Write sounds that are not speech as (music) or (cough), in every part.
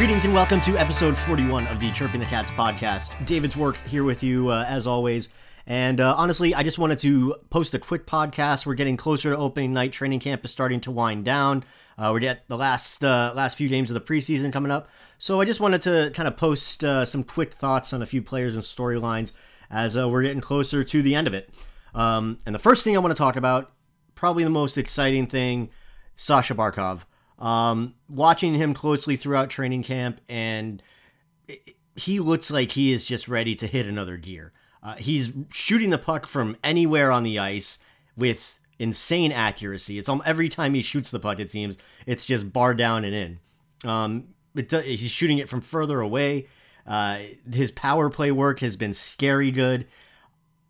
Greetings and welcome to episode 41 of the Chirping the Cats podcast. David Dwork here with you uh, as always. And uh, honestly, I just wanted to post a quick podcast. We're getting closer to opening night. Training camp is starting to wind down. Uh, we're at the last uh, last few games of the preseason coming up. So I just wanted to kind of post uh, some quick thoughts on a few players and storylines as uh, we're getting closer to the end of it. Um, and the first thing I want to talk about, probably the most exciting thing, Sasha Barkov. Um, watching him closely throughout training camp, and he looks like he is just ready to hit another gear. Uh, he's shooting the puck from anywhere on the ice with insane accuracy. It's almost every time he shoots the puck, it seems it's just bar down and in. Um, he's shooting it from further away. Uh, his power play work has been scary good.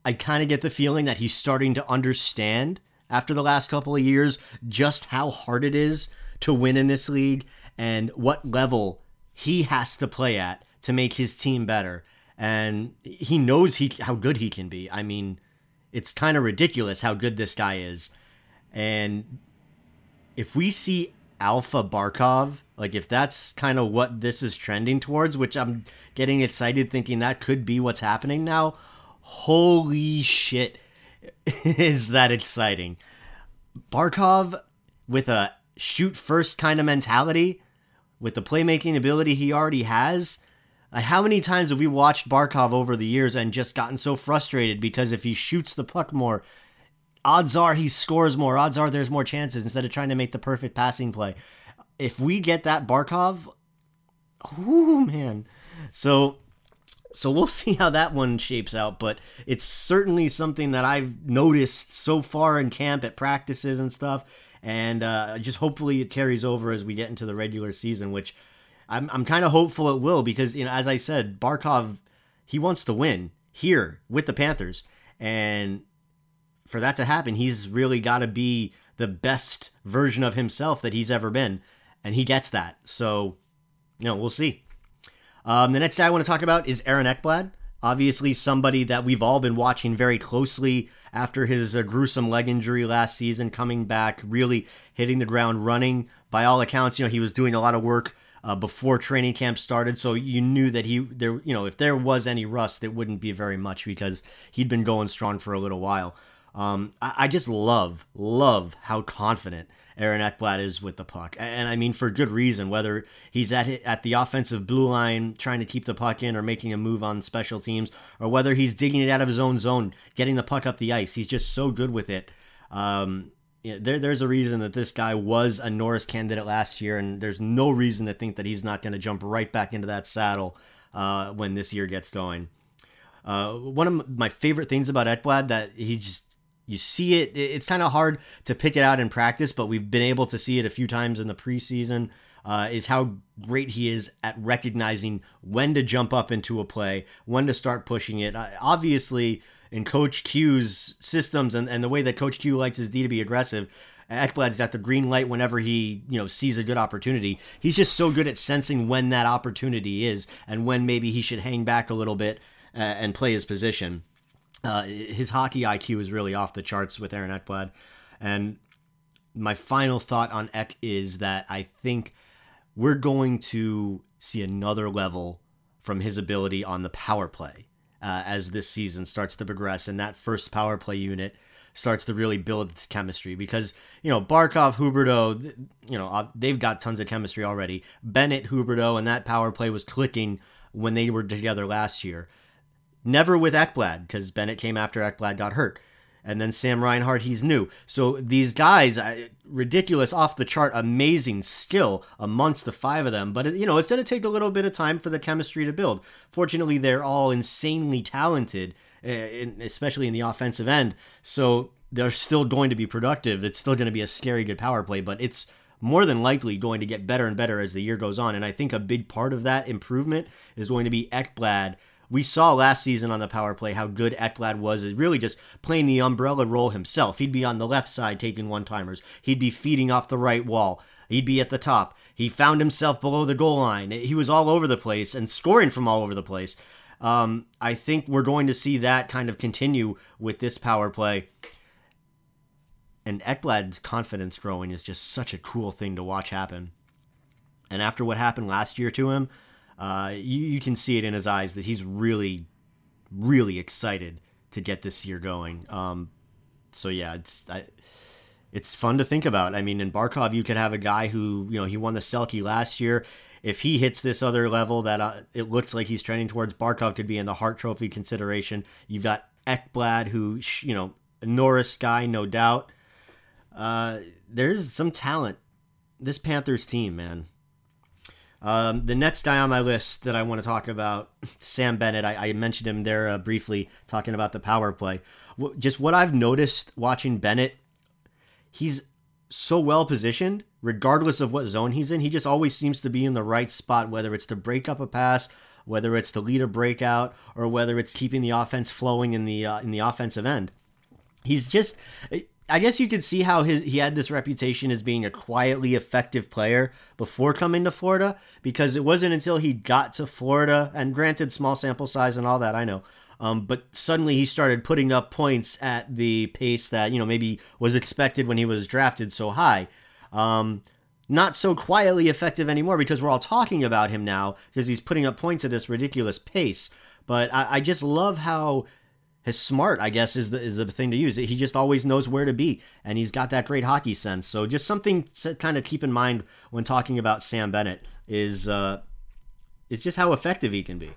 I kind of get the feeling that he's starting to understand after the last couple of years just how hard it is to win in this league and what level he has to play at to make his team better. And he knows he how good he can be. I mean, it's kind of ridiculous how good this guy is. And if we see Alpha Barkov, like if that's kind of what this is trending towards, which I'm getting excited thinking that could be what's happening now. Holy shit, (laughs) is that exciting? Barkov with a shoot first kind of mentality, with the playmaking ability he already has. How many times have we watched Barkov over the years and just gotten so frustrated because if he shoots the puck more, odds are he scores more. Odds are there's more chances instead of trying to make the perfect passing play. If we get that Barkov, oh man. So so we'll (laughs) see how that one shapes out, but it's certainly something that I've noticed so far in camp at practices and stuff and uh, just hopefully it carries over as we get into the regular season, which I'm I'm kind of hopeful it will because you know as I said, Barkov he wants to win here with the Panthers, and for that to happen, he's really got to be the best version of himself that he's ever been, and he gets that. So, you know, we'll see. Um, the next guy I want to talk about is Aaron Ekblad. Obviously, somebody that we've all been watching very closely after his uh, gruesome leg injury last season, coming back, really hitting the ground running. By all accounts, you know, he was doing a lot of work uh, before training camp started, so you knew that he there, you know, if there was any rust, it wouldn't be very much because he'd been going strong for a little while. Um, I, I just love, love how confident Aaron Ekblad is with the puck, and I mean for good reason. Whether he's at at the offensive blue line trying to keep the puck in or making a move on special teams, or whether he's digging it out of his own zone, getting the puck up the ice, he's just so good with it. Um, yeah, there, there's a reason that this guy was a Norris candidate last year, and there's no reason to think that he's not going to jump right back into that saddle uh, when this year gets going. Uh, one of my favorite things about Ekblad that he just you see it. It's kind of hard to pick it out in practice, but we've been able to see it a few times in the preseason. Uh, is how great he is at recognizing when to jump up into a play, when to start pushing it. Uh, obviously, in Coach Q's systems and, and the way that Coach Q likes his D to be aggressive, Ekblad's got the green light whenever he you know sees a good opportunity. He's just so good at sensing when that opportunity is and when maybe he should hang back a little bit uh, and play his position. Uh, his hockey IQ is really off the charts with Aaron Ekblad. And my final thought on Ek is that I think we're going to see another level from his ability on the power play uh, as this season starts to progress and that first power play unit starts to really build its chemistry because you know Barkov, Huberdeau, you know uh, they've got tons of chemistry already. Bennett, Huberdeau, and that power play was clicking when they were together last year. Never with Ekblad because Bennett came after Ekblad got hurt. And then Sam Reinhart, he's new. So these guys, ridiculous, off the chart, amazing skill amongst the five of them. But, you know, it's going to take a little bit of time for the chemistry to build. Fortunately, they're all insanely talented, eh, especially in the offensive end. So they're still going to be productive. It's still going to be a scary good power play, but it's more than likely going to get better and better as the year goes on. And I think a big part of that improvement is going to be Ekblad we saw last season on the power play how good Ekblad was is really just playing the umbrella role himself. He'd be on the left side taking one timers. He'd be feeding off the right wall. He'd be at the top. He found himself below the goal line. He was all over the place and scoring from all over the place. Um, I think we're going to see that kind of continue with this power play. And Ekblad's confidence growing is just such a cool thing to watch happen. And after what happened last year to him, uh, you, you can see it in his eyes that he's really, really excited to get this year going. Um, so yeah, it's I, it's fun to think about. I mean, in Barkov, you could have a guy who you know he won the Selke last year. If he hits this other level that uh, it looks like he's trending towards, Barkov could be in the Hart Trophy consideration. You've got Ekblad, who you know Norris guy, no doubt. Uh, there's some talent. This Panthers team, man. Um, the next guy on my list that I want to talk about, (laughs) Sam Bennett. I, I mentioned him there uh, briefly, talking about the power play. Just what I've noticed watching Bennett, he's so well positioned, regardless of what zone he's in. He just always seems to be in the right spot, whether it's to break up a pass, whether it's to lead a breakout, or whether it's keeping the offense flowing in the uh, in the offensive end. He's just I guess you could see how his, he had this reputation as being a quietly effective player before coming to Florida because it wasn't until he got to Florida, and granted, small sample size and all that, I know. Um, but suddenly he started putting up points at the pace that, you know, maybe was expected when he was drafted so high. Um, not so quietly effective anymore because we're all talking about him now because he's putting up points at this ridiculous pace. But I, I just love how his smart, I guess, is the is the thing to use. He just always knows where to be, and he's got that great hockey sense. So just something to kind of keep in mind when talking about Sam Bennett is uh, is just how effective he can be.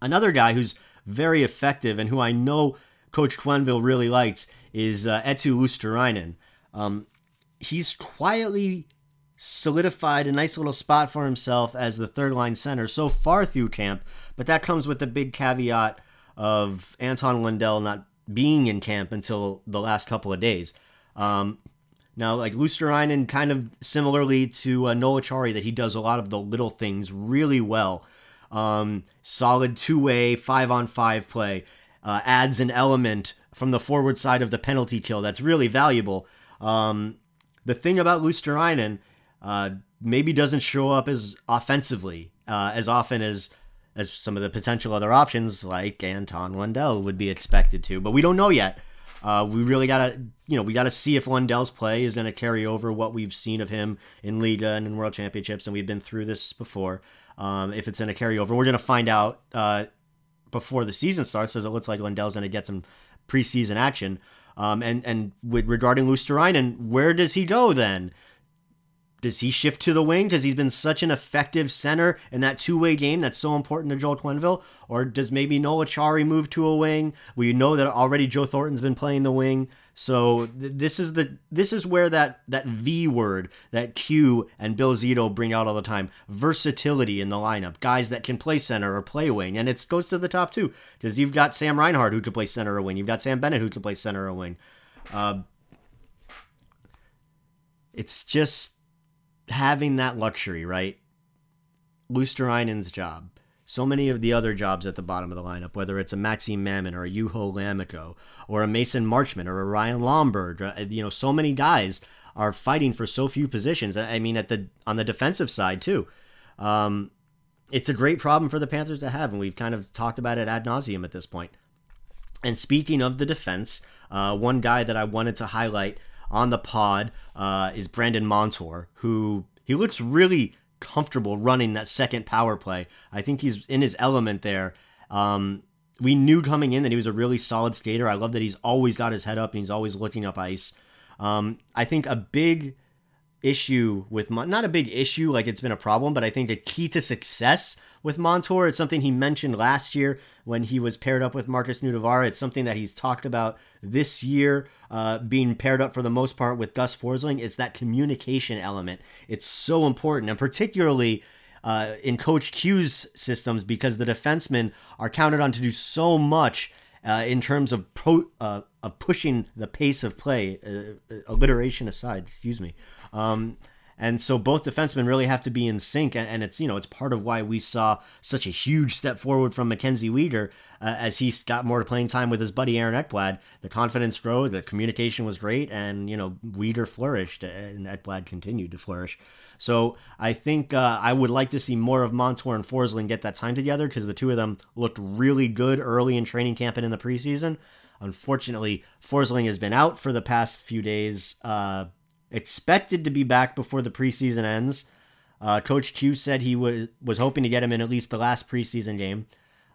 Another guy who's very effective and who I know Coach Quenneville really likes is uh, Eetu Luostarinen. Um, he's quietly solidified a nice little spot for himself as the third line center so far through camp, but that comes with the big caveat of Anton Lundell not being in camp until the last couple of days. Um, now, like Luostarinen, kind of similarly to uh, Noel Acciari, that he does a lot of the little things really well. Um, solid two way, five on five play, uh, adds an element from the forward side of the penalty kill that's really valuable. Um, the thing about Luostarinen uh, maybe doesn't show up as offensively uh, as often as as some of the potential other options like Anton Lundell would be expected to. But we don't know yet. Uh, we really gotta, you know, we gotta see if Lundell's play is gonna carry over what we've seen of him in Liiga and in World Championships, and we've been through this before. Um, if it's gonna carry over, we're gonna find out uh, before the season starts, as it looks like Lundell's gonna get some preseason action. Um, and and with regarding Luostarinen, where does he go then? Does he shift to the wing? Because he's been such an effective center in that two-way game that's so important to Joel Quenneville? Or does maybe Noel Acciari move to a wing? We know that already Joe Thornton's been playing the wing. So th- this is the this is where that that V word that Q and Bill Zito bring out all the time. Versatility in the lineup. Guys that can play center or play wing. And it goes to the top too. Because you've got Sam Reinhart who can play center or wing. You've got Sam Bennett who can play center or wing. Uh, it's just having that luxury, right? Luostarinen's job. So many of the other jobs at the bottom of the lineup, whether it's a Maxime Mamin or a Juho Lammikko or a Mason Marchment or a Ryan Lomberg, uh, you know, so many guys are fighting for so few positions. I mean, at the on the defensive side too. Um, it's a great problem for the Panthers to have, and we've kind of talked about it ad nauseum at this point. And speaking of the defense, uh, one guy that I wanted to highlight on the pod uh, is Brandon Montour, who he looks really comfortable running that second power play. I think he's in his element there. Um, we knew coming in that he was a really solid skater. I love that he's always got his head up and he's always looking up ice. Um, I think a big issue with not a big issue like it's been a problem, but I think a key to success with Montour. It's something he mentioned last year when he was paired up with Markus Nutivaara. It's something that he's talked about this year, uh, being paired up for the most part with Gus Forsling. It's that communication element. It's so important, and particularly. Uh, in Coach Q's systems, because the defensemen are counted on to do so much uh, in terms of pro, uh, of pushing the pace of play. Uh, uh, alliteration aside, excuse me. Um, and so both defensemen really have to be in sync, and, and, it's you know it's part of why we saw such a huge step forward from Mackenzie Weegar uh, as he got more playing time with his buddy Aaron Ekblad. The confidence grew, the communication was great, and you know Weegar flourished, and Ekblad continued to flourish. So I think uh, I would like to see more of Montour and Forsling get that time together because the two of them looked really good early in training camp and in the preseason. Unfortunately, Forsling has been out for the past few days. Uh, expected to be back before the preseason ends. Uh, Coach Q said he was was hoping to get him in at least the last preseason game,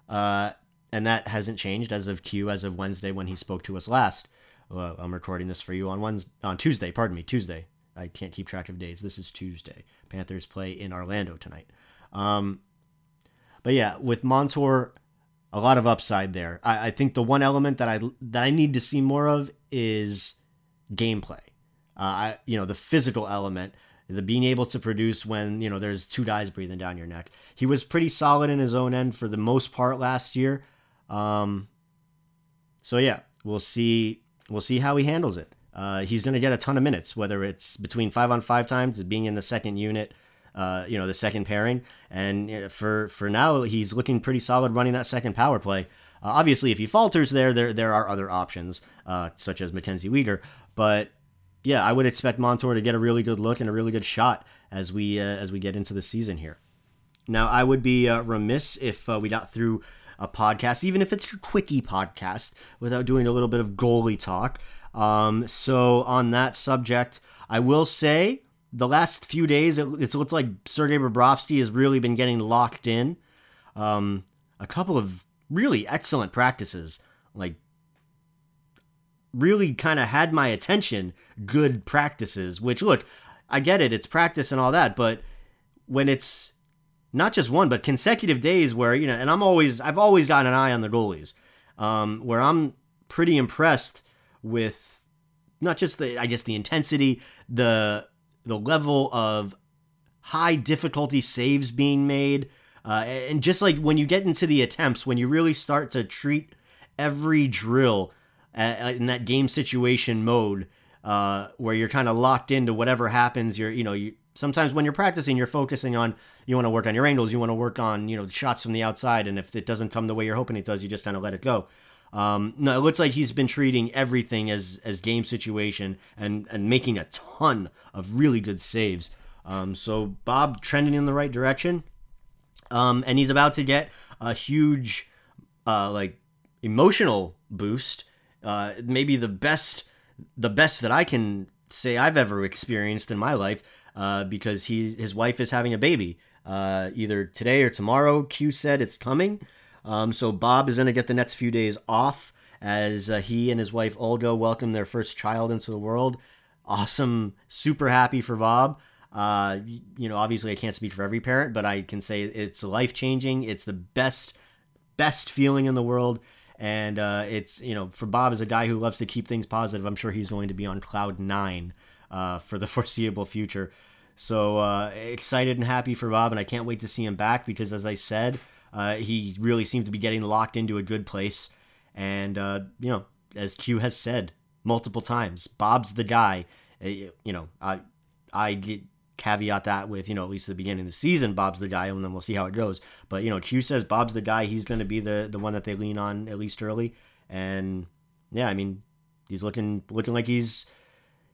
uh, and that hasn't changed as of Q as of Wednesday when he spoke to us last. I'm recording this for you on Wednesday, on Tuesday. Pardon me, Tuesday. I can't keep track of days. This is Tuesday. Panthers play in Orlando tonight. Um, but yeah, with Montour, a lot of upside there. I, I think the one element that I that I need to see more of is gameplay. Uh, I you know the physical element, the being able to produce when you know there's two guys breathing down your neck. He was pretty solid in his own end for the most part last year. Um, so yeah, we'll see. We'll see how he handles it. Uh, he's going to get a ton of minutes, whether it's between five on five times, being in the second unit, uh, you know, the second pairing. And for for now, he's looking pretty solid running that second power play. Uh, obviously, if he falters there, there there are other options, uh, such as Mackenzie Weegar. But yeah, I would expect Montour to get a really good look and a really good shot as we uh, as we get into the season here. Now, I would be uh, remiss if we got through a podcast, even if it's a quickie podcast, without doing a little bit of goalie talk. Um, so on that subject, I will say the last few days, it, it's looked like Sergei Bobrovsky has really been getting locked in. Um, a couple of really excellent practices, like really kind of had my attention. Good practices, which look, I get it, it's practice and all that, but when it's not just one, but consecutive days where you know, and I'm always, I've always got an eye on the goalies, um, where I'm pretty impressed with not just the I guess the intensity, the the level of high difficulty saves being made, uh, and just like when you get into the attempts, when you really start to treat every drill in that game situation mode, uh, where you're kind of locked into whatever happens. You're you know you sometimes when you're practicing, you're focusing on you want to work on your angles, you want to work on you know shots from the outside, and if it doesn't come the way you're hoping it does, you just kind of let it go. Um, no, it looks like he's been treating everything as as game situation and and making a ton of really good saves. Um, so Bob trending in the right direction, um, and he's about to get a huge, uh, like emotional boost. Uh, maybe the best, the best that I can say I've ever experienced in my life. Uh, because he his wife is having a baby uh, either today or tomorrow. Q said it's coming. Um, so Bob is going to get the next few days off as uh, he and his wife Olga welcome their first child into the world. Awesome, super happy for Bob. Uh, you know, obviously I can't speak for every parent, but I can say it's life changing. It's the best, best feeling in the world. And uh, it's, you know, for Bob as a guy who loves to keep things positive, I'm sure he's going to be on cloud nine uh, for the (laughs) foreseeable future. So uh, excited and happy for Bob, and I can't wait to see him back because, as I said, uh, he really seems to be getting locked into a good place. And, uh, you know, as Q has said multiple times, Bob's the guy. Uh, you know, I, I get caveat that with, you know, at least at the beginning of the season, Bob's the guy, and then we'll see how it goes. But, you know, Q says Bob's the guy. He's going to be the, the one that they lean on at least early. And, yeah, I mean, he's looking looking like he's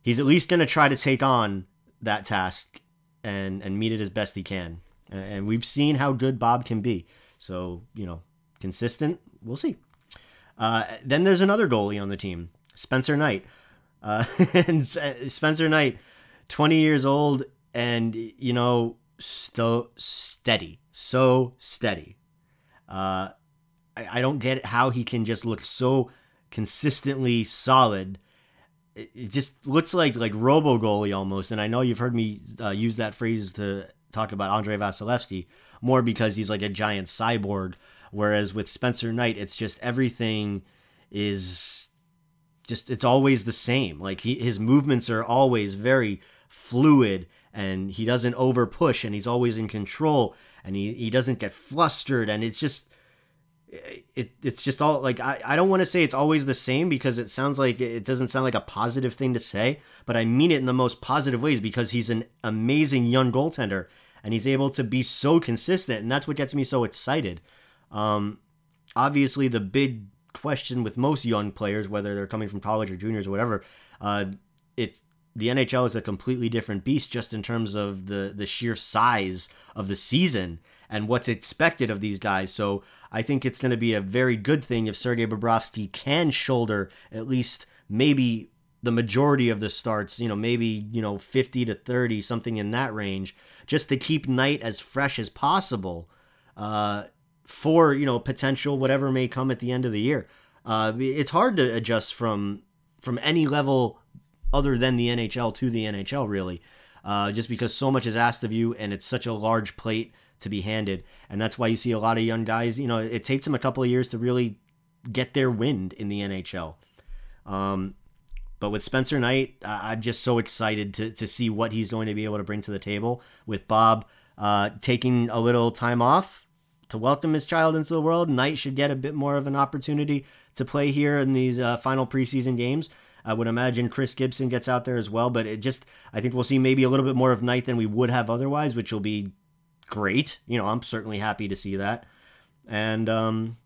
he's at least going to try to take on that task and and meet it as best he can. And we've seen how good Bob can be. So, you know, consistent, we'll see. Uh, then there's another goalie on the team, Spencer Knight. Uh, (laughs) and Spencer Knight, 20 years old, and, you know, so steady, so steady. Uh, I, I don't get how he can just look so consistently solid. It, it just looks like like robo goalie almost. And I know you've heard me uh, use that phrase to talk about Andrei Vasilevskiy more because he's like a giant cyborg. Whereas with Spencer Knight, it's just everything is just it's always the same. Like he, his movements are always very fluid and he doesn't over push and he's always in control and he, he doesn't get flustered and it's just it it's just all like I, I don't want to say it's always the same because it sounds like it doesn't sound like a positive thing to say, but I mean it in the most positive ways because he's an amazing young goaltender and he's able to be so consistent, and that's what gets me so excited. Um, obviously, the big question with most young players, whether they're coming from college or juniors or whatever, uh, it the NHL is a completely different beast just in terms of the the sheer size of the season and what's expected of these guys. So I think it's going to be a very good thing if Sergei Bobrovsky can shoulder at least maybe the majority of the starts, you know, maybe, you know, 50 to 30, something in that range, just to keep Knight as fresh as possible uh, for, you know, potential whatever may come at the end of the year. Uh, it's hard to adjust from from any level other than the NHL to the NHL, really, uh, just because so much is asked of you and it's such a large plate to be handed. And that's why you see a lot of young guys, you know, it takes them a couple of years to really get their wind in the NHL. Um, but with Spencer Knight, I'm just so excited to, to see what he's going to be able to bring to the table. With Bob uh, taking a little time off to welcome his child into the world, Knight should get a bit more of an opportunity to play here in these uh, final preseason games. I would imagine Chris Gibson gets out there as well, but it just I think we'll see maybe a little bit more of Knight than we would have otherwise, which will be great. You know, I'm certainly happy to see that. And um,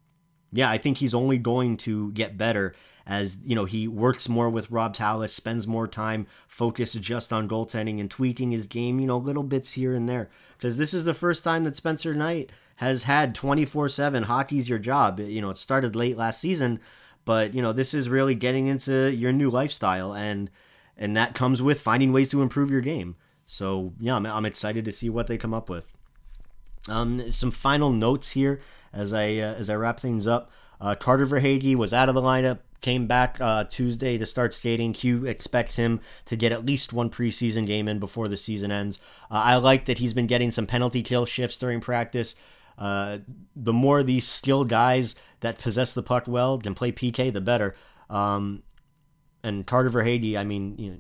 yeah, I think he's only going to get better as you know he works more with Robb Tallas, spends more time focused just on goaltending and tweaking his game, you know, little bits here and there. Because this is the first time that Spencer Knight has had 24/7 hockey's your job. You know, it started late last season, but you know, this is really getting into your new lifestyle and and that comes with finding ways to improve your game. So, yeah, I'm, I'm excited to see what they come up with. Um, some final notes here as I uh, as I wrap things up. Uh, Carter Verhaeghe was out of the lineup, came back uh, Tuesday to start skating. Q expects him to get at least one preseason game in before the season ends. Uh, I like that he's been getting some penalty kill shifts during practice. Uh, the more these skilled guys that possess the puck well can play PK, the better. Um, and Carter Verhaeghe, I mean, you know,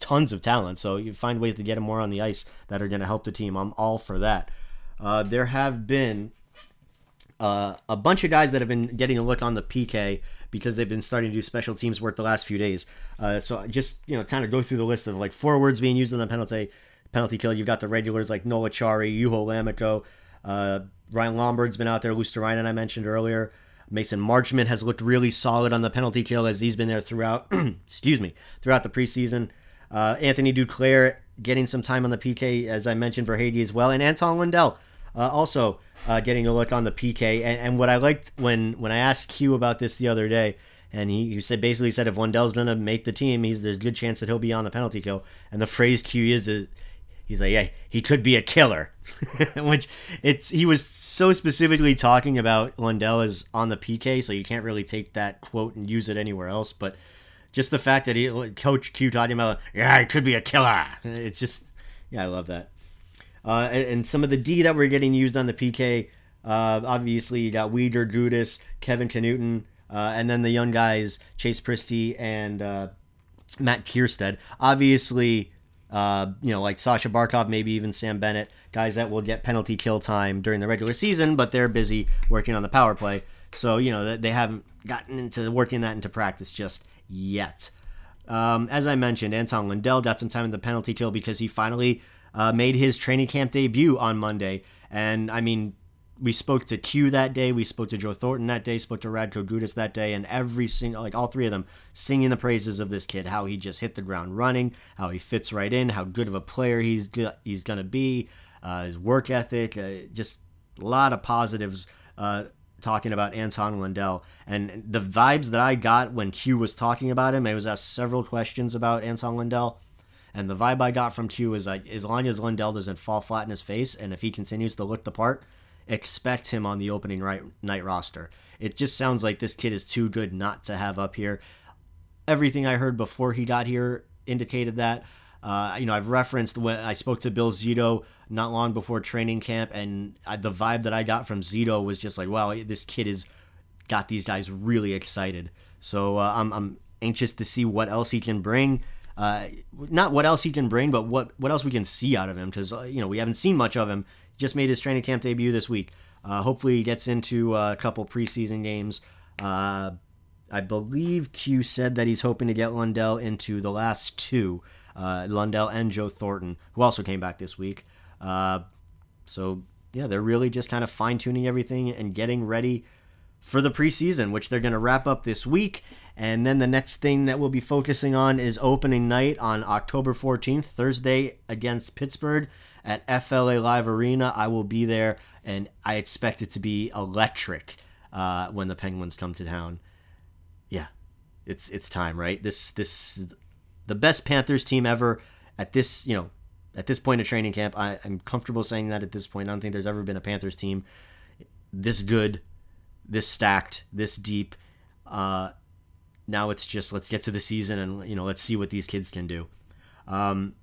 tons of talent. So you find ways to get him more on the ice that are going to help the team. I'm all for that. Uh, there have been uh, a bunch of guys that have been getting a look on the PK because they've been starting to do special teams work the last few days. Uh, so just you know, kind of go through the list of like forwards being used in the penalty penalty kill. You've got the regulars like Noel Acciari, Juho Lammikko, uh, Ryan Lomberg's been out there. Luostarinen I mentioned earlier. Mason Marchment has looked really solid on the penalty kill as he's been there throughout. (clears throat) excuse me, throughout the preseason. Uh, Anthony Duclair getting some time on the PK as I mentioned Verhaeghe as well, and Anton Lundell uh, also uh, getting a look on the PK. And, and, what I liked when when I asked Q about this the other day, and he, he said basically said if Lundell's gonna make the team, he's there's a good chance that he'll be on the penalty kill. And the phrase Q is he's like, yeah, he could be a killer, (laughs) which it's he was so specifically talking about Lundell is on the PK, so you can't really take that quote and use it anywhere else. But just the fact that he Coach Q talking about, yeah, he could be a killer. (laughs) It's just, yeah, I love that. Uh, and, and, some of the D that were getting used on the PK, uh, obviously you got Weegar, Gudas, Kevin Connauton, uh, and then the young guys Chase Priskie and uh, Matt Kiersted. Obviously, uh, you know, like Sasha Barkov, maybe even Sam Bennett, guys that will get penalty kill time during the regular season, but they're busy working on the power play. So, you know, they haven't gotten into working that into practice just yet. Um, as I mentioned, Anton Lundell got some time in the penalty kill because he finally uh, made his training camp debut on Monday. And I mean, we spoke to Q that day, we spoke to Joe Thornton that day, spoke to Radko Gudas that day, and every single, like all three of them, singing the praises of this kid, how he just hit the ground running, how he fits right in, how good of a player he's he's gonna be, uh, his work ethic, uh, just a lot of positives. Uh, talking about Anton Lundell and the vibes that I got when Q was talking about him, I was asked several questions about Anton Lundell and the vibe I got from Q is like, as long as Lundell doesn't fall flat in his face, and if he continues to look the part, expect him on the opening right night roster. It just sounds like this kid is too good not to have up here. Everything I heard before he got here indicated that. Uh, you know, I've referenced when I spoke to Bill Zito not long before training camp, and I, the vibe that I got from Zito was just like, wow, this kid has got these guys really excited. So uh, I'm, I'm anxious to see what else he can bring uh, not what else he can bring, but what what else we can see out of him because uh, you know we haven't seen much of him. He just made his training camp debut this week. Uh, hopefully, he gets into a couple preseason games. Uh, I believe Q said that he's hoping to get Lundell into the last two, uh, Lundell and Joe Thornton, who also came back this week. So yeah, they're really just kind of fine tuning everything and getting ready for the preseason, which they're going to wrap up this week. And then the next thing that we'll be focusing on is opening night on October 14th, Thursday against Pittsburgh at FLA Live Arena. I will be there, and I expect it to be electric uh, when the Penguins come to town. Yeah, it's it's time, right? This this the best Panthers team ever at this, you know, at this point of training camp. I, I'm comfortable saying that at this point. I don't think there's ever been a Panthers team this good, this stacked, this deep. Uh, now it's just let's get to the season and you know let's see what these kids can do. Um,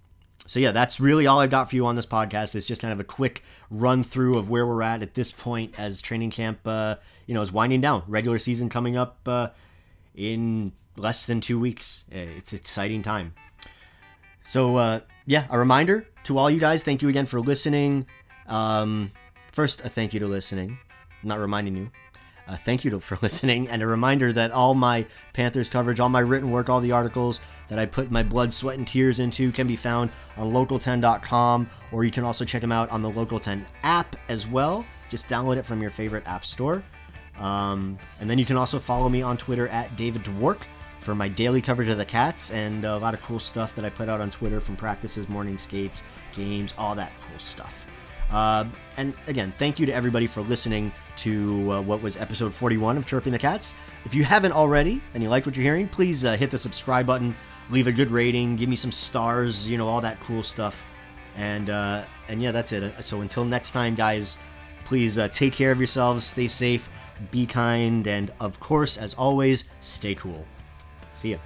so yeah, that's really all I've got for you on this podcast. It's just kind of a quick run through of where we're at at this point as training camp, uh, you know, is winding down. Regular season coming up uh, in less than two weeks. Uh, it's exciting time. So uh, yeah, a reminder to all you guys. Thank you again for listening. Um, first, a thank you to listening. I'm not reminding you. Uh, thank you for (laughs) listening, and a reminder that all my Panthers coverage, all my written work, all the articles that I put my blood, sweat, and tears into can be found on local10.com, or you can also check them out on the Local 10 app as well. Just download it from your favorite app store. Um, and then you can also follow me on Twitter at David Dwork for my daily coverage of the Cats and a lot of cool stuff that I put out on Twitter from practices, morning skates, games, all that cool stuff. Uh, and again, thank you to everybody for listening to uh, what was episode 41 of Chirping the Cats. If you haven't already and you liked what you're hearing, please uh, hit the subscribe button, leave a good rating, give me some stars, you know, all that cool stuff. And uh, and yeah, that's it. So until next time, guys, please uh, take care of yourselves, stay safe, be kind, and of course, as always, stay cool. See ya.